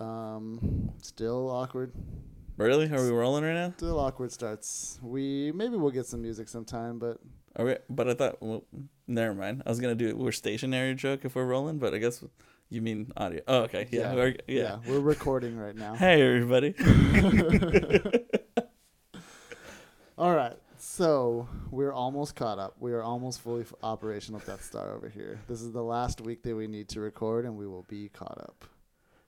Um, still awkward. Really? Are we rolling right now? Still awkward starts. We maybe we'll get some music sometime, but Are we? But I thought. Well, never mind. I was gonna do we're stationary joke if we're rolling, but I guess you mean audio. Oh, okay. Yeah. Yeah. we're- yeah, yeah. we're recording right now. Hey, everybody. All right. So we're almost caught up. We are almost fully f- operational with Death Star over here. This is the last week that we need to record, and we will be caught up.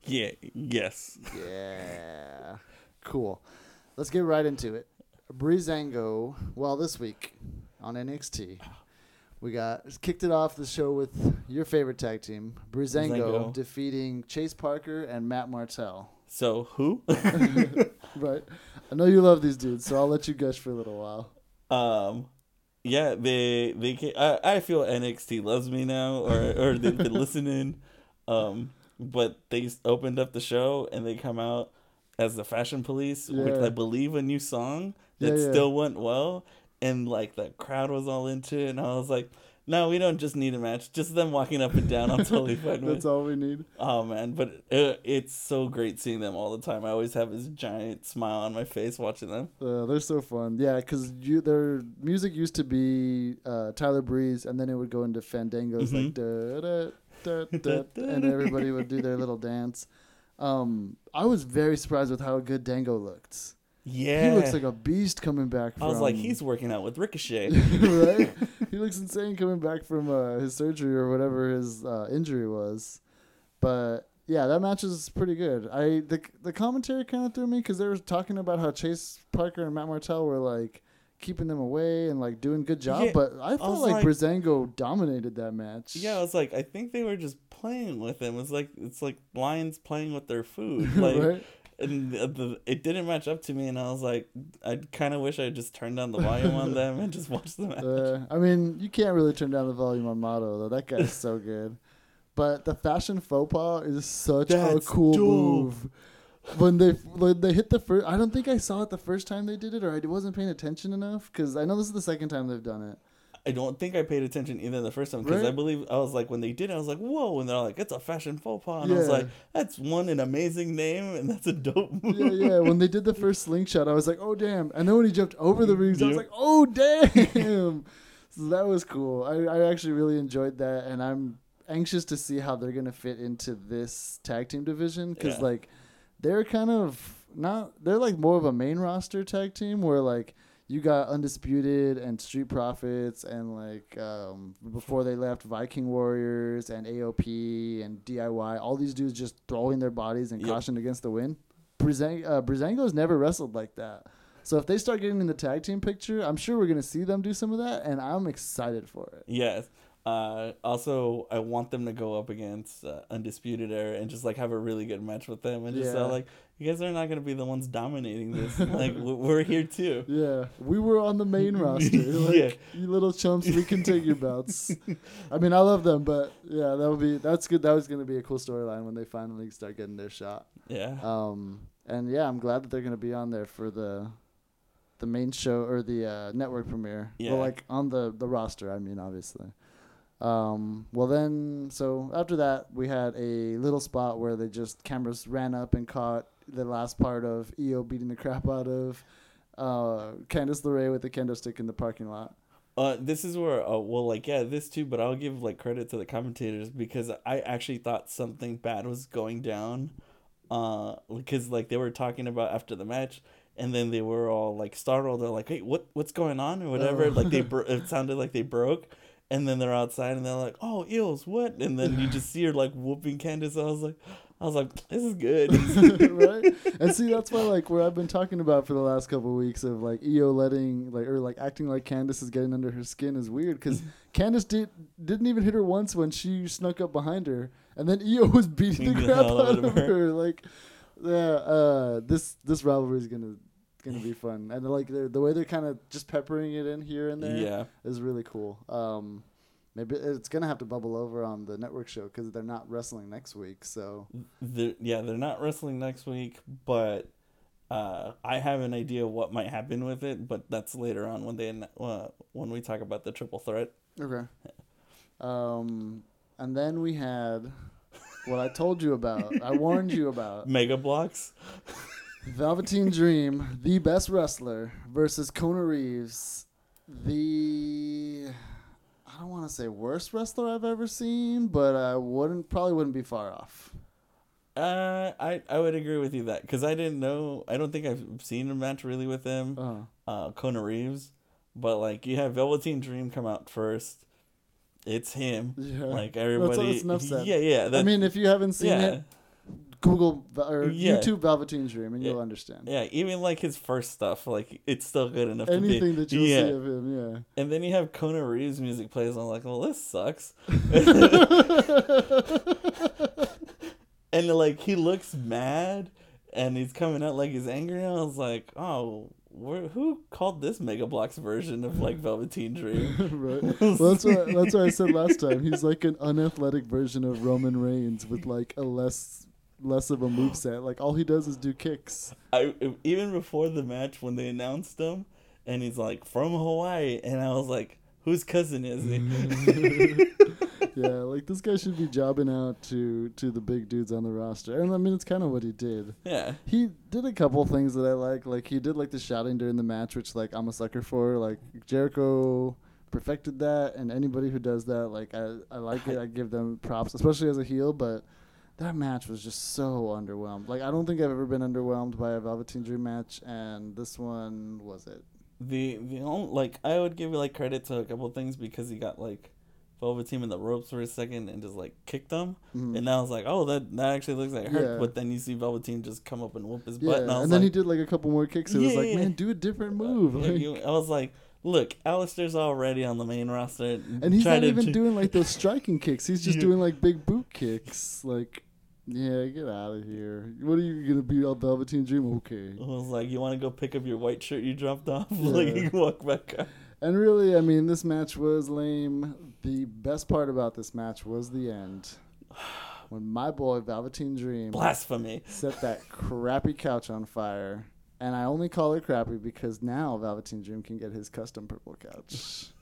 Yeah. Yes. Yeah. cool. Let's get right into it. Breezango, well, this week on NXT, we got kicked it off the show with your favorite tag team, Breezango, Breezango. defeating Chase Parker and Matt Martel. So who? Right. I know you love these dudes, so I'll let you gush for a little while. um. Yeah, they they ca- I, I feel NXT loves me now, or or they've been listening. Um, but they opened up the show and they come out as the Fashion Police with Yeah. I believe a new song that Yeah, yeah. still went well, and like the crowd was all into it, and I was like, no, we don't just need a match, just them walking up and down. I'm totally fine with. That's all we need. Oh man, but it, it's so great seeing them all the time. I always have this giant smile on my face watching them. Uh, they're so fun. Yeah, because you their music used to be uh, Tyler Breeze, and then it would go into Fandangos like da, da, da, da, and everybody would do their little dance. Um, I was very surprised with how good Dango looked. Yeah, He looks like a beast coming back. I was like, he's working out with Ricochet. right. He looks insane coming back from uh, his surgery or whatever his uh, injury was. But yeah, that match is pretty good. I the the commentary kind of threw me because they were talking about how Chase Parker and Matt Martel were like keeping them away and like doing good job. Yeah, but I felt was like, like- Breezango dominated that match. yeah, I was like, I think they were just playing with him. It's like it's like lions playing with their food. Like, right. and the, the, it didn't match up to me, and I was like, I kind of wish I just turned down the volume on them and just watched the match. Uh, I mean, you can't really turn down the volume on Mauro though. That guy's so good. But the fashion faux pas is such a cool dope. move. When they when they hit the first, I don't think I saw it the first time they did it, or I wasn't paying attention enough because I know this is the second time they've done it. I don't think I paid attention either the first time because I believe I was like when they did it, I was like, whoa, and they're like, it's a fashion faux pas, and I was like, that's one an amazing name and that's a dope move. Yeah, yeah. When they did the first slingshot, I was like, oh damn! And then when he jumped over the rings, I was like, oh damn! so that was cool. I I actually really enjoyed that, and I'm anxious to see how they're gonna fit into this tag team division because Yeah. like they're kind of not they're like more of a main roster tag team where like you got undisputed and street profits and like um, before they left viking warriors and aop and diy all these dudes just throwing their bodies and Yep. caution against the wind Brizang- uh, Breezango's never wrestled like that so if they start getting in the tag team picture i'm sure we're going to see them do some of that and i'm excited for it Yes. Uh, also, I want them to go up against uh, Undisputed Era and just like have a really good match with them, and just Yeah. uh, like you guys are not gonna be the ones dominating this. like we- we're here too. yeah we were on the main roster like Yeah. you little chumps we can take your belts i mean i love them but yeah that would be that's good that was going to be a cool storyline when they finally start getting their shot Yeah. Um, and yeah, I'm glad that they're gonna be on there for the the main show or the uh, network premiere. Yeah. Well, like on the the roster. I mean, obviously. Um, well then, so after that, we had a little spot where they just cameras ran up and caught the last part of Io beating the crap out of uh, Candice LeRae with the kendo stick in the parking lot. Uh, this is where, uh, well, like, yeah, this too, but I'll give like credit to the commentators because I actually thought something bad was going down. Uh, because like they were talking about after the match, and then they were all like startled. They're like, "Hey, what what's going on?" or whatever. Oh. Like they, bro- it sounded like they broke, and then they're outside and they're like, "Oh, eels, what?" And then you just see her like whooping Candice. I was like, I was like, this is good. right? And see, that's why like where I've been talking about for the last couple of weeks of like Io letting like or like acting like Candice is getting under her skin is weird because Candice did didn't even hit her once when she snuck up behind her, and then Io was beating the the crap out of her. her. Like, yeah, uh, this this rivalry is gonna gonna be fun, and like the way they're kind of just peppering it in here and there yeah. is really cool. Um, maybe it's gonna have to bubble over on the network show because they're not wrestling next week, so. They're, yeah, they're not wrestling next week, but uh, I have an idea what might happen with it. But that's later on when they uh, when we talk about the triple threat. Okay. Um, and then we had what I told you about. I warned you about. Mega blocks. Velveteen Dream, the best wrestler, versus Kona Reeves, the I don't want to say worst wrestler I've ever seen, but I wouldn't probably wouldn't be far off. Uh, I I would agree with you that because I didn't know. I don't think I've seen a match really with him. Uh, Uh, Kona Reeves, but like you have Velveteen Dream come out first. It's him. yeah. Like everybody. that's said. Yeah, yeah. I mean, if you haven't seen yeah. it, Google or Yeah. YouTube Velveteen Dream, and you'll understand. Yeah, even like his first stuff, like it's still good enough to Anything be. that you'll yeah. see of him, yeah. And then you have Kona Reeves music plays. and I'm like, well, this sucks. and like he looks mad, and he's coming out like he's angry. And I was like, oh, where, who called this Mega Blocks version of like Velveteen Dream? right. Well, that's what that's what I said last time. He's like an unathletic version of Roman Reigns with like a less less of a move set. Like all he does is do kicks. I even before the match when they announced him, and he's like from Hawaii, and I was like, whose cousin is he? yeah, like this guy should be jobbing out to to the big dudes on the roster. And I mean, it's kind of what he did. yeah, He did a couple things that I like. Like he did like the shouting during the match, which like I'm a sucker for. Like Jericho perfected that, and anybody who does that, like I I like it. I give them props, especially as a heel. But that match was just so underwhelmed. Like I don't think I've ever been underwhelmed by a Velveteen Dream match, and this one was it. the the only like I would give like credit to a couple of things because he got like Velveteen in the ropes for a second and just like kicked them, Mhm. and I was like, oh, that that actually looks like hurt. Yeah. But then you see Velveteen just come up and whoop his Yeah, butt, and and then like, he did like a couple more kicks. It was like, yeah. man, do a different move. Yeah, Like- you- I was like, look, Aleister's already on the main roster, And he's not even ch- doing like those striking kicks. He's just Yeah. doing like big boot kicks. Like, yeah, get out of here. What are you gonna be on Velveteen Dream? Okay. I was like, you want to go pick up your white shirt you dropped off? Yeah. like you walk back up. And really, I mean, this match was lame. The best part about this match was the end, when my boy Velveteen Dream Blasphemy. set that crappy couch on fire. And I only call it crappy because now Velveteen Dream can get his custom purple couch.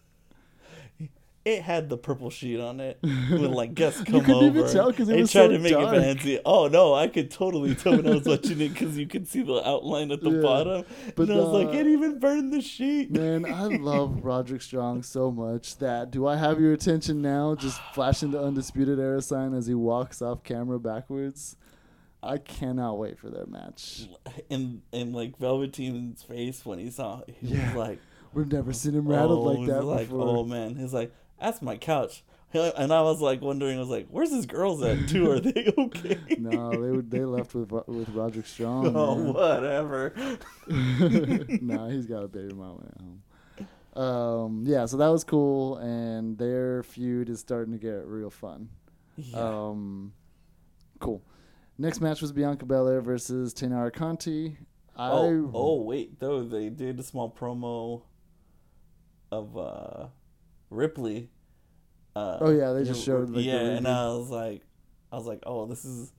It had the purple sheet on it with like guests come couldn't over. even tell 'cause it was tried so to make dark. it fancy. Oh no, I could totally tell when I was watching it because you could see the outline at the Yeah. bottom. But, and I was like, it even burned the sheet. Man, I love Roderick Strong so much that do I have your attention now? Just flashing the undisputed era sign as he walks off camera backwards. I cannot wait for their match. In in like Velveteen's face when he saw, he Yeah. was like, We've never seen him oh, rattled oh, like that like, before. Oh man, he's like, that's my couch. And I was like wondering, I was like, where's his girls at too? Are they okay? no, they would they left with Ro- with Roderick Strong. oh, man. whatever. nah, he's got a baby mama at home. Um, yeah, so that was cool, and their feud is starting to get real fun. Yeah. Um, cool. Next match was Bianca Belair versus Taynara Conti. I oh, oh wait, though they did a small promo of uh Ripley. Uh, Oh, yeah, they just showed, like, the yeah, and. I was like, I was like, oh, this is.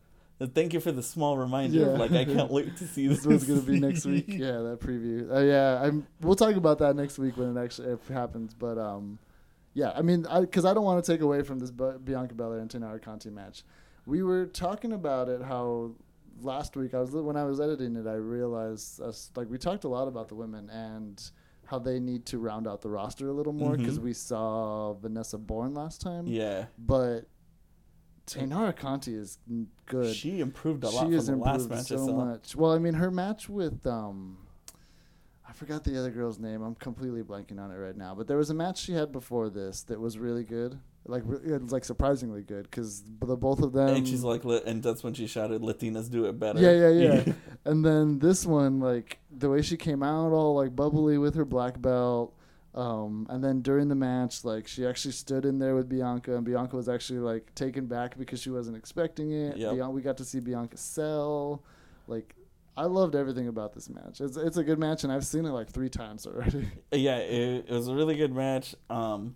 Thank you for the small reminder. Yeah. Like I can't wait to see this. this was gonna be next week. Yeah, that preview. Uh, yeah, I'm. We'll talk about that next week when it actually if it happens. But um, yeah, I mean, because I don't want to take away from this Bianca Belair and Taynara Conti match. We were talking about it how last week I was when I was editing it I realized us like we talked a lot about the women and how they need to round out the roster a little more because Mhm. we saw Vanessa Borne last time. Yeah, But Taynara Conti is good she improved a lot she from has improved match so much. Well, I mean, her match with um, I forgot the other girl's name. I'm completely blanking on it right now. But there was a match she had before this that was really good. Like it's like surprisingly good because the both of them. and she's like, and that's when she shouted, "Latinas do it better." Yeah, yeah, yeah. and then this one, like the way she came out, all like bubbly with her black belt. Um, and then during the match, like she actually stood in there with Bianca, and Bianca was actually like taken back because she wasn't expecting it. Yep. Bian- we got to see Bianca sell. Like, I loved everything about this match. It's it's a good match, and I've seen it like three times already. yeah, it, it was a really good match. Um,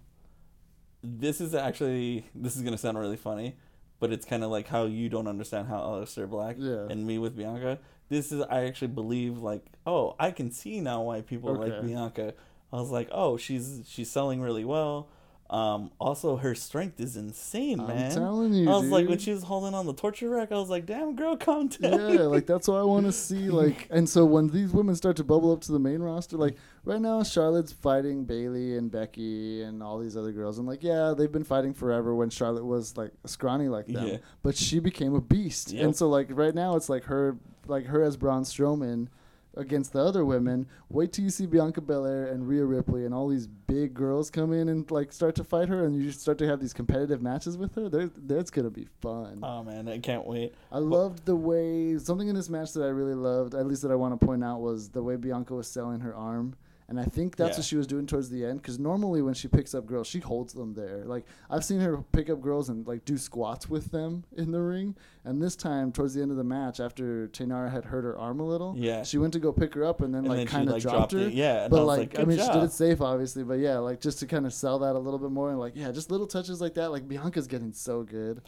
this is actually this is gonna sound really funny, but it's kind of like how you don't understand how Aleister Black Yeah. and me with Bianca. This is I actually believe like oh I can see now why people like Bianca. I was like oh she's she's selling really well. Um, also, her strength is insane, I'm man. telling you, I was like, when she was holding on the torture rack, I was like, damn, girl, calm down. yeah, like that's what I want to see. Like, and so when these women start to bubble up to the main roster, like right now, Charlotte's fighting Bayley and Becky and all these other girls, and like, yeah, they've been fighting forever. When Charlotte was like scrawny like them, Yeah. but she became a beast, Yep. and so like right now, it's like her, like her as Braun Strowman against the other women. Wait till you see Bianca Belair and Rhea Ripley and all these big girls come in and like start to fight her, and you start to have these competitive matches with her. There, that's gonna be fun. Oh man, I can't wait. I loved the way something in this match that I really loved, at least that I want to point out, was the way Bianca was selling her arm. And I think that's Yeah. what she was doing towards the end. Because normally when she picks up girls, she holds them there. Like I've seen her pick up girls and like do squats with them in the ring. And this time, towards the end of the match, after Taynara had hurt her arm a little, Yeah. she went to go pick her up and then And like kind of like, dropped, dropped her. it. Yeah, and I but was like, like, I "Good mean, she did it safe, obviously. But yeah, like just to kind of sell that a little bit more, and like yeah, just little touches like that. Like Bianca's getting so good.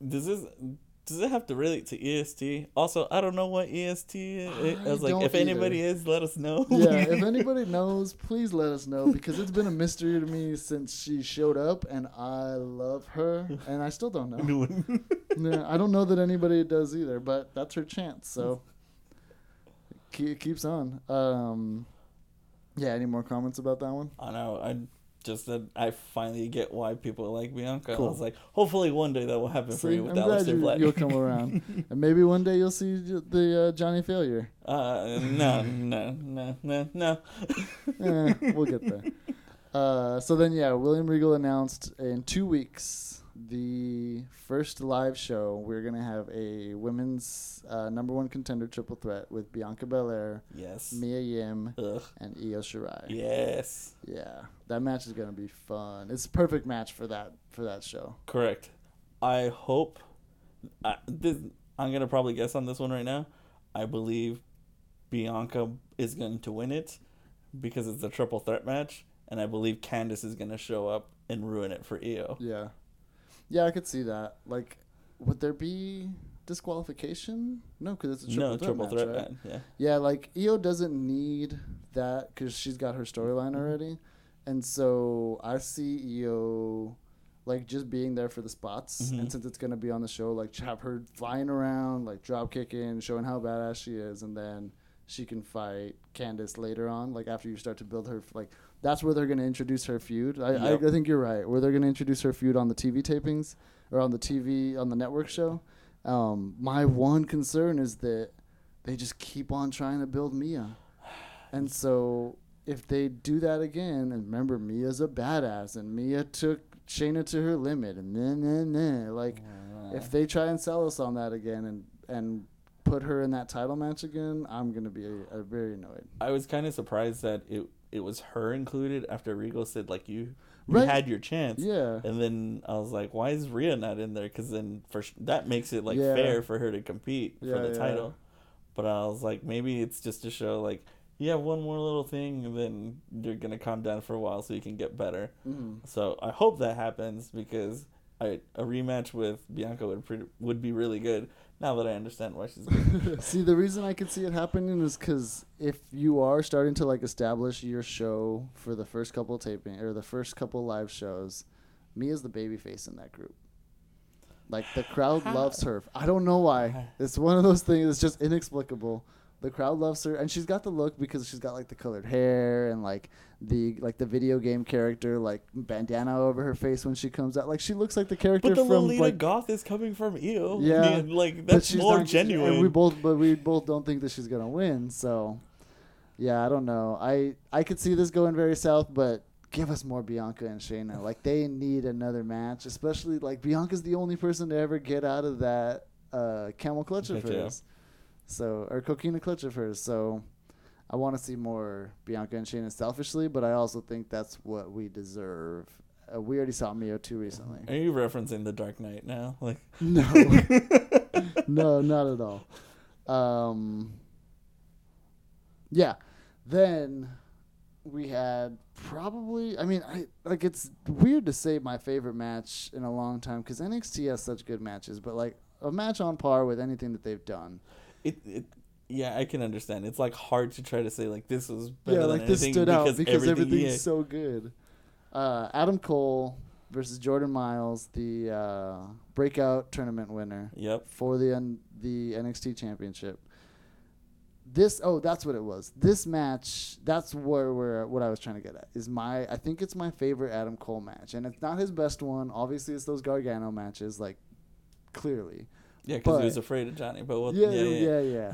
This this does it have to relate to EST? Also, I don't know what EST is. I, I was like, if anybody is, let us know. yeah, if anybody knows, please let us know because it's been a mystery to me since she showed up, and I love her, and I still don't know. yeah, I don't know that anybody does either, but that's her chance. So it keeps on. Um, yeah. Any more comments about that one? I know. I just that I finally get why people like Bianca. Cool. I was like, hopefully one day that will happen for you with I'm Aleister Black. you'll come around, and maybe one day you'll see the uh, Johnny Failure. uh, no, no, no, no, no. Eh, we'll get there. Uh, so then, yeah, William Regal announced in two weeks the first live show. We're gonna have a women's uh, number one contender triple threat with Bianca Belair, Yes. Mia Yim, Ugh. and Io Shirai. Yes. Yeah, that match is gonna be fun. It's a perfect match for that for that show. Correct. I hope. I, this, I'm gonna probably guess on this one right now. I believe Bianca is going to win it because it's a triple threat match, and I believe Candice is gonna show up and ruin it for Io. Yeah, yeah, I could see that. Like, would there be disqualification? No, because it's a triple no threat triple match, threat right? Yeah. Yeah, like Io doesn't need that because she's got her storyline already, and so I see Io like just being there for the spots, Mhm. and since it's gonna be on the show, like have her flying around, like drop kicking, showing how badass she is, and then she can fight Candice later on, like after you start to build her, like that's where they're gonna introduce her feud. I, Yep. I, I think you're right. Where they're gonna introduce her feud on the TV tapings or on the TV on the network show. Um, my one concern is that they just keep on trying to build Mia. And so if they do that again, and remember Mia's a badass, and Mia took Shayna to her limit, and then then then like if they try and sell us on that again and and put her in that title match again, I'm gonna be uh very annoyed. I was kind of surprised that it it was her included after Regal said like you you Right. had your chance. Yeah, And then I was like, why is Rhea not in there? Because then for sh- that makes it like Yeah. fair for her to compete Yeah, for the title. But I was like, maybe it's just to show like you have one more little thing, and then you're gonna calm down for a while so you can get better. Mhm. So I hope that happens because I, a rematch with Bianca would pretty, would be really good. Now that I understand why she's see, the reason I could see it happening is because if you are starting to like establish your show for the first couple taping or the first couple live shows, me Mia's the baby face in that group. Like the crowd loves her. I don't know why. It's one of those things. It's just inexplicable. The crowd loves her, and she's got the look because she's got like the colored hair and like the like the video game character like bandana over her face when she comes out. Like she looks like the character but the from Lolita like Goth is coming from Io. Yeah, I mean, like that's more not- genuine. And we both, but we both don't think that she's gonna win. So, yeah, I don't know. I I could see this going very south, but give us more Bianca and Shayna. Like they need another match, especially like Bianca's the only person to ever get out of that uh, camel clutch of hers. So or coquina clutch of hers. So. I want to see more Bianca and Shayna selfishly, but I also think that's what we deserve. Uh, we already saw Mio too recently. Are you referencing the Dark Knight now? Like No, no, not at all. Um, yeah. Then we had probably. I mean, I like it's weird to say my favorite match in a long time because NXT has such good matches, but like a match on par with anything that they've done. It, it yeah, I can understand. It's like hard to try to say like this was better yeah, than like this stood out because because everything, everything's yeah. so good. Uh, Adam Cole versus Jordan Myles, the uh, breakout tournament winner Yep. for the N- the NXT Championship. This oh that's what it was. This match that's where where what I was trying to get at is my I think it's my favorite Adam Cole match and it's not his best one. Obviously it's those Gargano matches like clearly. Yeah, because he was afraid of Johnny. But what? yeah, yeah, yeah, yeah, yeah.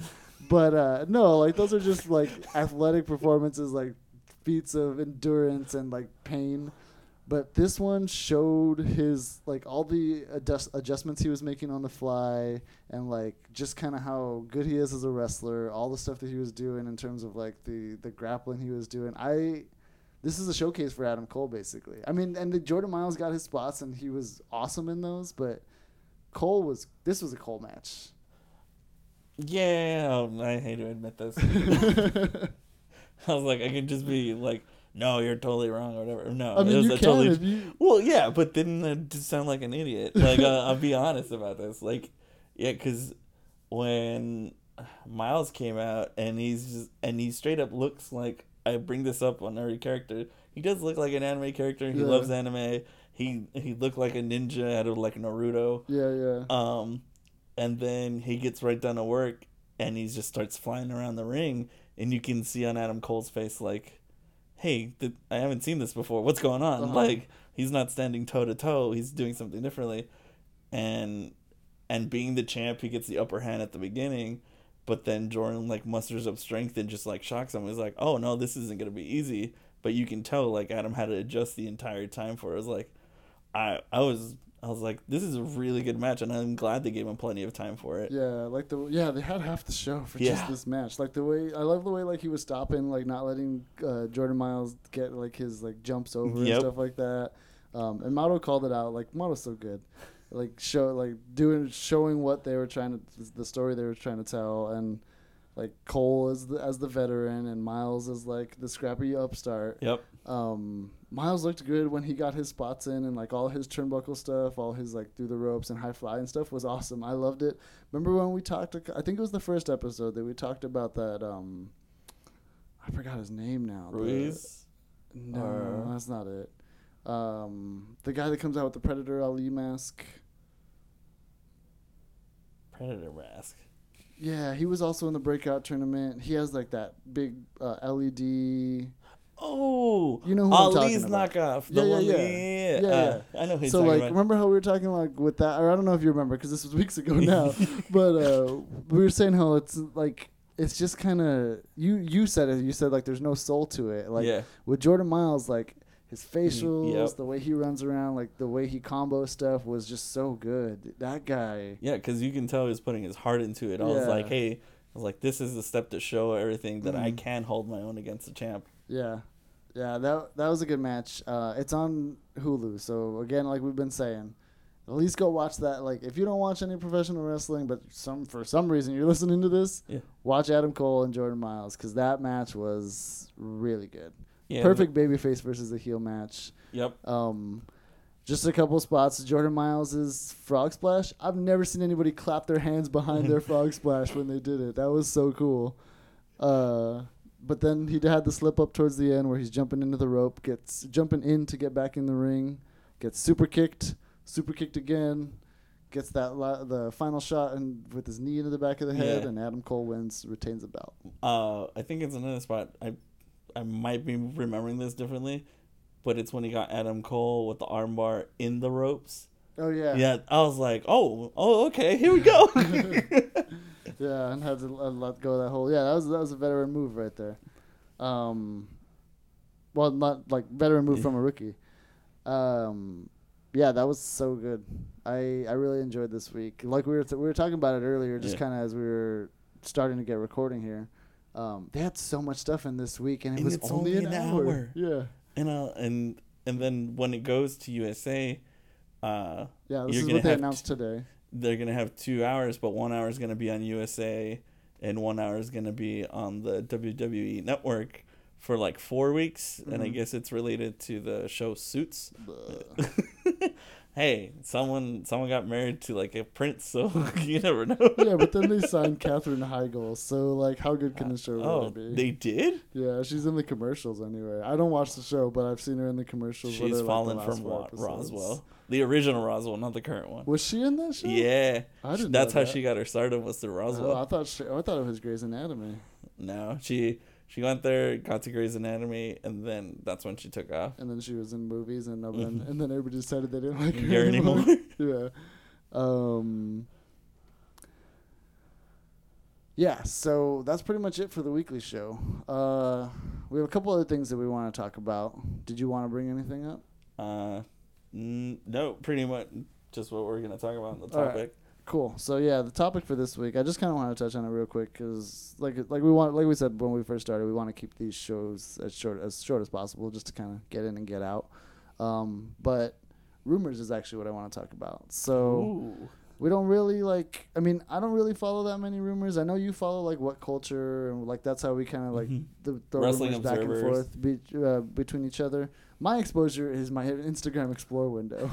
but uh, no, like those are just like athletic performances, like feats of endurance and like pain. But this one showed his like all the adjust- adjustments he was making on the fly, and like just kind of how good he is as a wrestler. All the stuff that he was doing in terms of like the the grappling he was doing. I this is a showcase for Adam Cole, basically. I mean, and the Jordan Myles got his spots, and he was awesome in those. But Cole was this was a Cole match. Yeah, oh, I hate to admit this. I was like, I could just be like, "No, you're totally wrong" or whatever. No, I mean, it was you a can totally. if you. Well, yeah, but then I just sound like an idiot. Like, uh, I'll be honest about this. Like, yeah, because when Myles came out and he's just, and he straight up looks like I bring this up on every character. He does look like an anime character. He Yeah. loves anime. He he looked like a ninja out of like Naruto. Yeah, yeah. Um, and then he gets right down to work and he just starts flying around the ring, and you can see on Adam Cole's face like, "Hey, th- I haven't seen this before. What's going on?" Uh-huh. Like he's not standing toe to toe. He's doing something differently, and and being the champ, he gets the upper hand at the beginning. But then Jordan like musters up strength and just like shocks him. He's like, "Oh no, this isn't gonna be easy." But you can tell like Adam had to adjust the entire time for it. It was like, I I was I was like, this is a really good match, and I'm glad they gave him plenty of time for it. Yeah, like the yeah they had half the show for Yeah. just this match. Like the way I love the way like he was stopping, like not letting uh, Jordan Myles get like his like jumps over Yep. and stuff like that. Um, and Mauro called it out. Like Mauro's so good, like show like doing showing what they were trying to the story they were trying to tell, and like Cole as the as the veteran and Myles as like the scrappy upstart. Yep. Um, Myles looked good when he got his spots in, and like all his turnbuckle stuff, all his like through the ropes and high fly and stuff was awesome. I loved it. Remember when we talked? I think it was the first episode that we talked about that. Um, I forgot his name now. The- Ruiz. no, or- that's not it. Um, the guy that comes out with the Predator Ali mask. Predator mask. Yeah, he was also in the breakout tournament. He has like that big uh, LED. Oh, You know who I'm Ali's talking about. knockoff. The Yeah, yeah, yeah. yeah, Yeah, Uh, I know so like, about. remember how we were talking like with that, or I don't know if you remember because this was weeks ago now, but uh, we were saying how it's like it's just kind of you. You said it. You said like there's no soul to it. Like yeah, with Jordan Myles, like his facials, yep. the way he runs around, like the way he combo stuff was just so good. That guy. yeah, because you can tell he's putting his heart into it. I was like, hey, I was like, this is the step to show everything that I Mhm. can hold my own against the champ. Yeah, yeah. That that was a good match. Uh, it's on Hulu, so again, like we've been saying. At least go watch that. Like, if you don't watch any professional wrestling, but some for some reason you're listening to this, Yeah. watch Adam Cole and Jordan Myles because that match was really good. Yeah, Perfect babyface versus a heel match. Yep. Um, just a couple spots. Jordan Myles's frog splash. I've never seen anybody clap their hands behind their frog splash when they did it. That was so cool. Uh, but then he had the slip up towards the end where he's jumping into the rope, gets jumping in to get back in the ring, gets super kicked, super kicked again, gets that la- the final shot and with his knee into the back of the head, Yeah. and Adam Cole wins, retains the belt. Uh, I think it's another spot. I, I might be remembering this differently, but it's when he got Adam Cole with the armbar in the ropes. Oh yeah, Yeah, I was like, oh, oh, okay, here we go. Yeah, and had to let let go of that whole. Yeah, that was that was a veteran move right there. Um, well, not like veteran move Yeah. from a rookie. Um, yeah, that was so good. I I really enjoyed this week. Like we were t- we were talking about it earlier, just Yeah. kind of as we were starting to get recording here. Um, they had so much stuff in this week, and it And was only, only an, hour. hour. Yeah, and uh, and and then when it goes to USA, uh, yeah. This is what they have announced today. they're gonna have two hours, but one hour is gonna be on USA, and one hour is gonna be on the WWE Network for like four weeks. And I Mhm. guess it's related to the show Suits. Hey, someone someone got married to like a prince, so you never know. yeah, but then they signed Katherine Heigl, so like, how good can the show uh, oh, really be? they did. Yeah, she's in the commercials anyway. I don't watch the show, but I've seen her in the commercials. She's they're, like, fallen from Wa- Roswell, the original Roswell, not the current one. Was she in that show? Yeah, I didn't. that's how that. she got her stardom was through oh, Roswell. Oh, I thought she, I thought it was Grey's Anatomy. No, she she went there, got to Grey's Anatomy, and then that's when she took off. and then she was in movies, and then Mhm. and then everybody decided they didn't like her Here anymore. yeah. Um. Yeah, so that's pretty much it for the weekly show. Uh, we have a couple other things that we want to talk about. Did you want to bring anything up? Uh, n- no, pretty much just what we're gonna talk about in the topic. Cool. So yeah, the topic for this week, I just kind of want to touch on it real quick because, like, like we want, like we said when we first started, we want to keep these shows as short as short as possible, just to kind of get in and get out. Um, but rumors is actually what I want to talk about. So. Ooh. we don't really like i mean i don't really follow that many rumors i know you follow like WhatCulture and like that's how we kind of like Mhm. the, the Wrestling rumors back and forth be, uh, between each other my exposure is my instagram explore window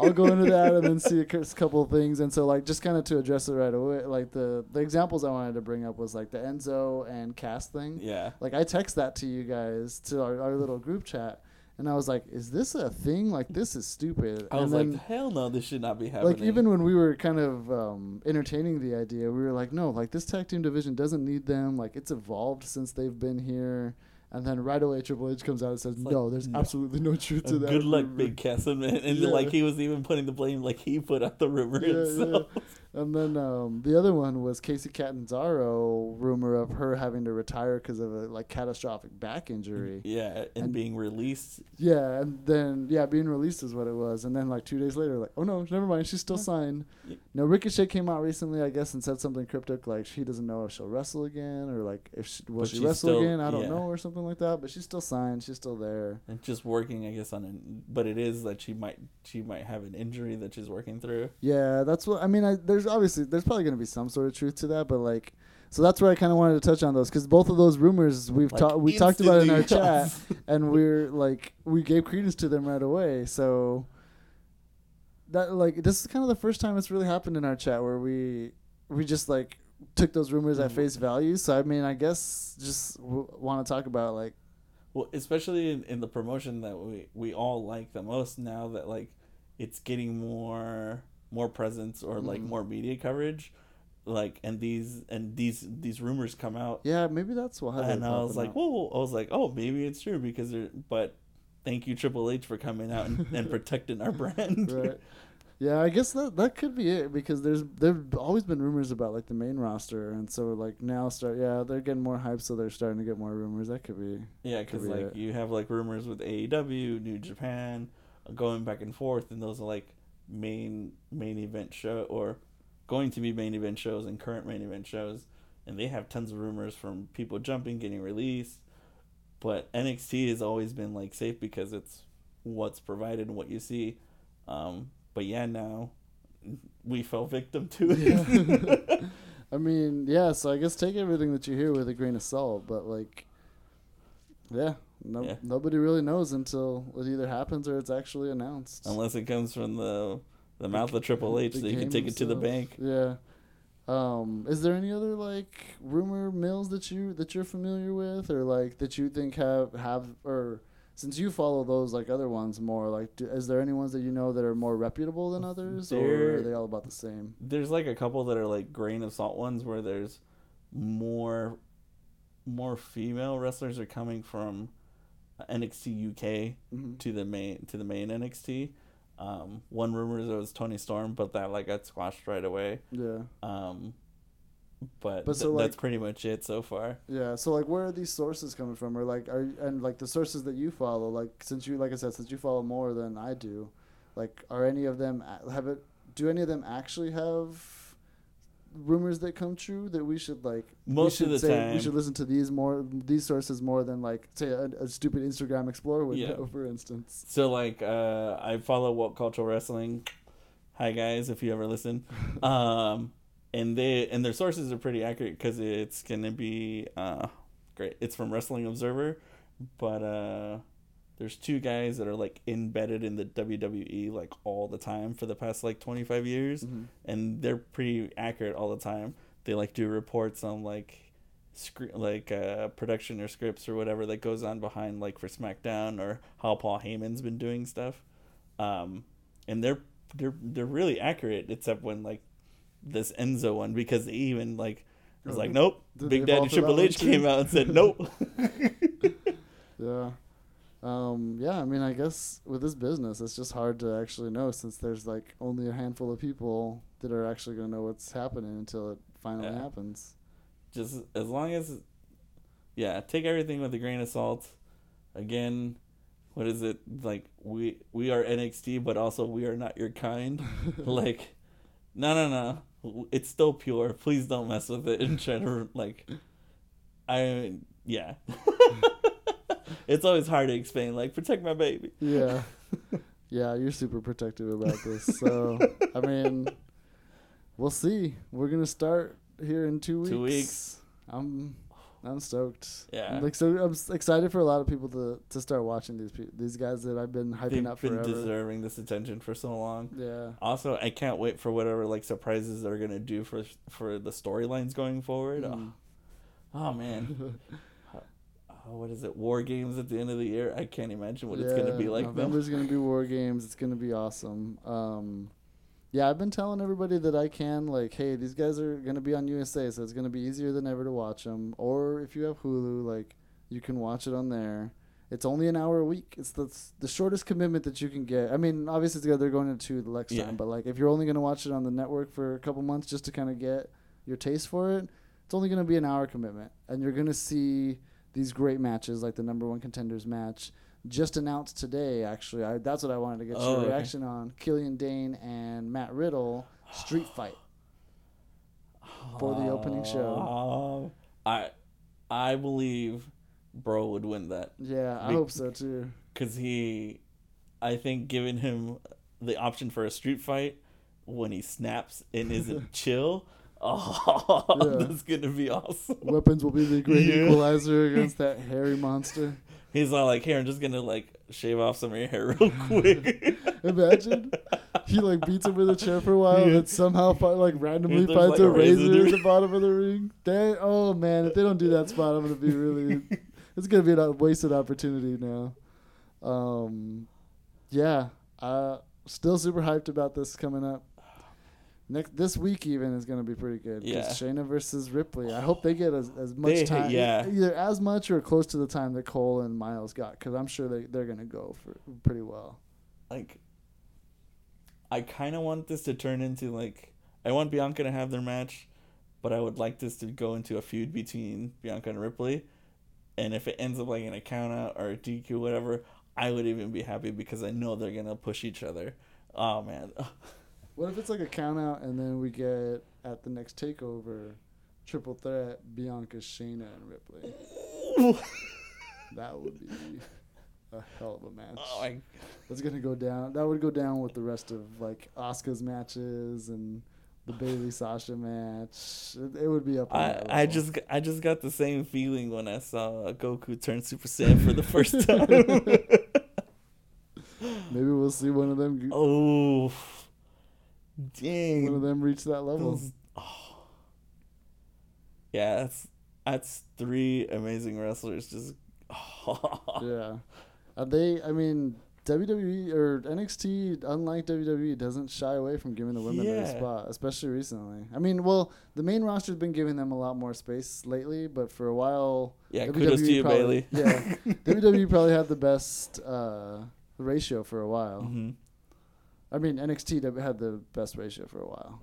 i'll go into that and then see a couple of things and so like just kind of to address it right away like the the examples i wanted to bring up was like the enzo and Cass thing Yeah. like I text that to you guys to our, our little group chat, and I was like, "Is this a thing? Like this is stupid." I and was then, like, hell no, this should not be happening. like even when we were kind of um, entertaining the idea, we were like, no, like this tag team division doesn't need them. Like it's evolved since they've been here. And then right away, Triple H comes out and says, like, "No, there's no. absolutely no truth to that." good luck, rumor." Big Castle, and, and Yeah. like he was even putting the blame, like he put out the rumor Yeah, himself. And then um, the other one was Kacy Catanzaro rumor of her having to retire because of a like catastrophic back injury. Yeah, and, And- being released. Yeah, and then yeah, being released is what it was, and then like two days later, like, oh no, never mind, she's still Yeah. signed. Yeah. No, Ricochet came out recently, I guess, and said something cryptic like she doesn't know if she'll wrestle again or like if she, will But she wrestle still- again. I don't yeah. know or something like that, but she's still signed, she's still there. And just working, I guess, on it. But it is that she might she might have an injury that she's working through. Yeah, that's what I mean. I, there's obviously there's probably gonna be some sort of truth to that, but like. So that's where I kind of wanted to touch on those because both of those rumors we've Like, talked we talked about in our chat, and we're like we gave credence to them right away so that like this is kind of the first time it's really happened in our chat where we we just like took those rumors at Mhm. face value so i mean i guess just w- want to talk about like Well, especially in, in the promotion that we we all like the most now that like it's getting more more presence or like Mhm. more media coverage, like and these and these these rumors come out, yeah maybe that's why and I was like, whoa, I was like, oh, maybe it's true because they're but. Thank you, Triple H, for coming out and, and protecting our brand. right yeah i guess that that could be it because there's there've always been rumors about like the main roster and so like now start yeah they're getting more hype so they're starting to get more rumors that could be Yeah, because like it. you have like rumors with AEW, New Japan, going back and forth, and those are like main main event show or going to be main event shows and current main event shows, and they have tons of rumors from people jumping, getting released. But NXT has always been like safe because it's what's provided and what you see. Um, but yeah, now we fell victim to it. Yeah. I mean, yeah. So I guess take everything that you hear with a grain of salt, but like, yeah, no, Yeah. nobody really knows until it either happens or it's actually announced. Unless it comes from the the mouth of Triple H, The so you can take it to the bank. Yeah. Um, is there any other like rumor mills that you that you're familiar with, or like that you think have have or since you follow those like other ones more, like do, is there any ones that you know that are more reputable than others, or are they all about the same? there's like a couple that are like grain of salt ones where there's more more female wrestlers are coming from NXT UK hmm to the main to the main NXT. Um, one rumor is it was Toni Storm, but that like got squashed right away. Yeah. Um, but, But th- so, that's pretty much it so far. Yeah, so like, where are these sources coming from, or like, are and like the sources that you follow, like since you, like I said, since you follow more than I do, like, are any of them have it? Do any of them actually have rumors that come true that we should like? we Most should of the say time, we should listen to these more these sources more than like say a, a stupid Instagram Explorer window, for instance. So like uh I follow WhatCulture Wrestling. Hi guys, if you ever listen. Um and they and their sources are pretty accurate cuz it's to be uh great. It's from Wrestling Observer, but uh there's two guys that are like embedded in the WWE like all the time for the past like 25 years Mhm. and they're pretty accurate all the time. They like do reports on like script like uh production or scripts or whatever that goes on behind like for SmackDown or how Paul Heyman's been doing stuff. Um and they're they're they're really accurate except when like this Enzo one because they even like was Oh, like nope. did Big Daddy Triple H came out and said nope. Yeah. Um, yeah, I mean, I guess with this business, it's just hard to actually know since there's like only a handful of people that are actually going to know what's happening until it finally Yeah. happens. just as long as yeah take everything with a grain of salt. Again what is it like we we are nxt but also we are not your kind. Like no no no. It's still pure. Please don't mess with it and try to like i yeah it's always hard to explain like protect my baby yeah. Yeah, you're super protective about this. So, I mean, we'll see. We're going to start here in 2 weeks. Two weeks. I'm I'm stoked. Yeah. I'm like so I'm excited for a lot of people to to start watching these pe- these guys that I've been hyping they've up been forever. deserving this attention for so long Yeah. Also, I can't wait for whatever like surprises they're gonna do for for the storylines going forward. Mm. Oh, oh, man, what is it? War games at the end of the year. I can't imagine what it's gonna be like. November's gonna be war games. It's gonna be awesome. Um, yeah, I've been telling everybody that I can like, hey, these guys are gonna be on USA, so it's gonna be easier than ever to watch them. Or if you have Hulu, like, you can watch it on there. It's only an hour a week. It's the the shortest commitment that you can get. I mean, obviously they're going into the next Yeah. time, but like if you're only gonna watch it on the network for a couple months just to kind of get your taste for it, it's only gonna be an hour commitment, and you're gonna see these great matches like the number one contenders match just announced today. Actually, I, that's what I wanted to get Oh, your okay. reaction on. Killian Dain and Matt Riddle street fight. for the opening show. Oh, I I believe Bro would win that Yeah, I Be- hope so too. because he, I think, giving him the option for a street fight when he snaps and isn't chill. Oh, Yeah. that's gonna be awesome. Weapons will be the great Yeah. equalizer against that hairy monster. He's all like, "Here, I'm just gonna like shave off some of your hair real quick." Imagine he like beats him with a chair for a while, Yeah. and then somehow like randomly There's, finds like, a a razor razor at the bottom of the ring. Dang, oh man, if they don't do that spot, I'm gonna be really. It's gonna be a wasted opportunity now. Um, yeah, uh, still super hyped about this coming up. Next this week even is gonna be pretty good. Yeah. Shayna versus Ripley. I hope they get as, as much They- time, yeah. either as much or close to the time that Cole and Myles got, because I'm sure they they're gonna go for pretty well. like, I kind of want this to turn into like, I want Bianca to have their match, but I would like this to go into a feud between Bianca and Ripley, and if it ends up like in a count out or a DQ, whatever, I would even be happy because I know they're gonna push each other. Oh man, What if it's like a count out and then we get at the next takeover triple threat Bianca, Shayna, and Ripley? That would be a hell of a match. oh my That's gonna go down. That would go down with the rest of like Asuka's matches and the Bayley Sasha match. It, it would be up. I, I just I just got the same feeling when I saw Goku turn Super Saiyan for the first time. maybe we'll see one of them. g- oh, One of them reach that level. Those- oh. Yeah, that's that's three amazing wrestlers. Just yeah. Are they? I mean, WWE or NXT, unlike WWE, doesn't shy away from giving the women their Yeah. spot, especially recently. I mean, well, the main roster's been giving them a lot more space lately, but for a while, yeah. WWE Kudos to you, probably- Bayley. Yeah, WWE probably had the best uh, ratio for a while. hmm I mean, NXT had the best ratio for a while.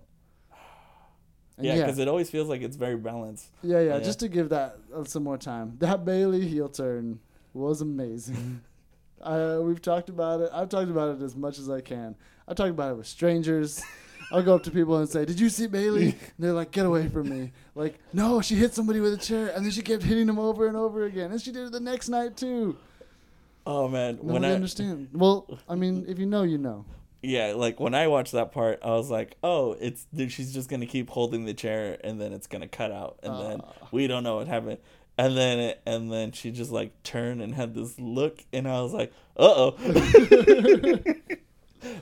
And Yeah, yeah, because it always feels like it's very balanced. yeah, yeah, yeah. Just to give that uh, some more time. That Bayley heel turn was amazing. uh, we've talked about it. I've talked about it as much as I can. I talked about it with strangers. I'll go up to people and say, "Did you see Bayley?" And they're like, "Get away from me!" Like, no, she hit somebody with a chair, and then she kept hitting him over and over again, and she did it the next night too. Oh man, No when I understand. Well, I mean, if you know, you know. Yeah, like when I watched that part, I was like, oh, it's dude, she's just gonna keep holding the chair and then it's gonna cut out and then Ah. we don't know what happened. and then it, and then she just like turned and had this look, and I was like, uh oh,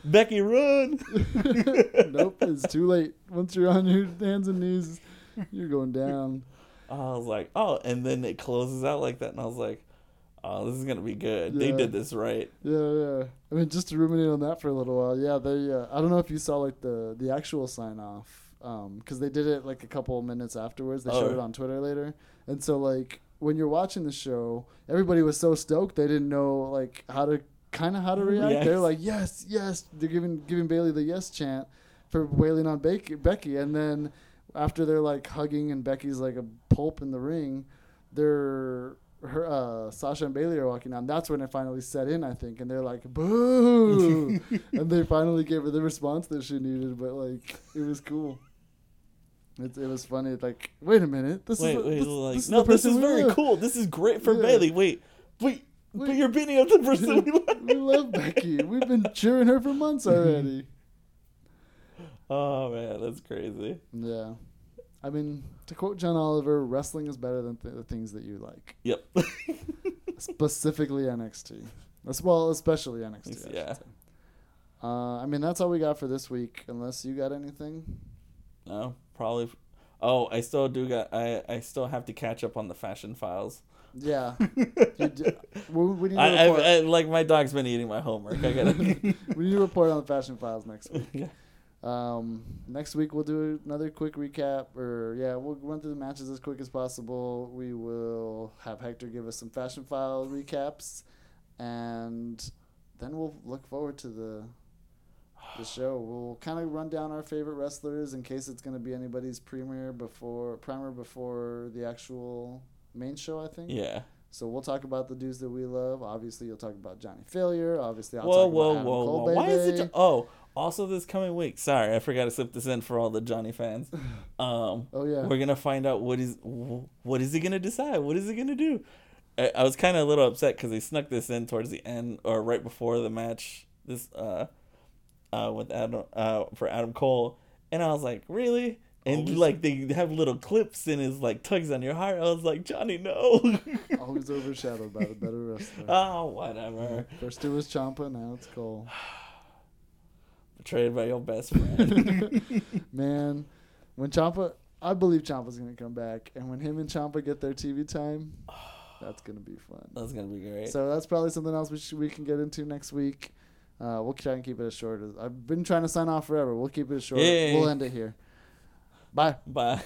Becky, run! nope, it's too late. Once you're on your hands and knees, you're going down. I was like, oh, and then it closes out like that, and I was like, oh, this is gonna be good. They did this right. Yeah, yeah. I mean, just to ruminate on that for a little while. Yeah, they. Uh, I don't know if you saw like the the actual sign off, because they did it like a couple of minutes afterwards. They showed Oh. it on Twitter later, and so like when you're watching the show, everybody was so stoked they didn't know like how to kind of how to react. Yes. They're like, yes, yes. They're giving giving Bayley the yes chant for wailing on Becky, Becky, and then after they're like hugging and Becky's like a pulp in the ring, they're her uh, Sasha and Bayley are walking down. That's when it finally set in, I think, and they're like, "Boo!" and they finally gave her the response that she needed. But like, it was cool. It, it was funny. Like, wait a minute, this Wait, is wait, this, like, this is no, this is very love. cool. This is great for Yeah. Bayley. Wait, wait, but Wait. you're beating up the person we love. we love Becky. We've been cheering her for months already. Oh man, that's crazy. Yeah. I mean, to quote John Oliver, wrestling is better than th- the things that you like. Yep. Specifically NXT. As well, especially NXT. I Yeah. Uh, I mean, that's all we got for this week, unless you got anything. no, probably. Oh, I still do got. I I still have to catch up on the fashion files. Yeah. you d- we, we, need to I, I, report, I like my dog's been eating my homework. I gotta. we need to report on the fashion files next week. yeah. Um, next week we'll do another quick recap, or yeah, we'll run through the matches as quick as possible. We will have Hector give us some fashion file recaps, and then we'll look forward to the the show. We'll kind of run down our favorite wrestlers in case it's going to be anybody's premiere before primer before the actual main show. I think. Yeah. So we'll talk about the dudes that we love. Obviously, you'll talk about Johnny Failure. Obviously, I'll Whoa, talk whoa, about Adam whoa, Cole, whoa! Why is it? oh, also this coming week. Sorry, I forgot to slip this in for all the Johnny fans. Um, Oh yeah. we're gonna find out what is what is he gonna decide? What is he gonna do? I, I was kind of a little upset because they snuck this in towards the end or right before the match. This uh, uh, with Adam uh for Adam Cole, and I was like, really? And Always- like they have little clips and his like tugs on your heart. I was like, Johnny, no. Always overshadowed by the better wrestler. oh, whatever. First it was Ciampa, now it's Cole. Betrayed by your best friend. Man, when Ciampa, I believe Ciampa's gonna come back, and when him and Ciampa get their TV time, that's gonna be fun. That's gonna be great. So that's probably something else we should, we can get into next week. Uh, we'll try and keep it as short as I've been trying to sign off forever. We'll keep it as short. We'll end it here. Bye. Bye.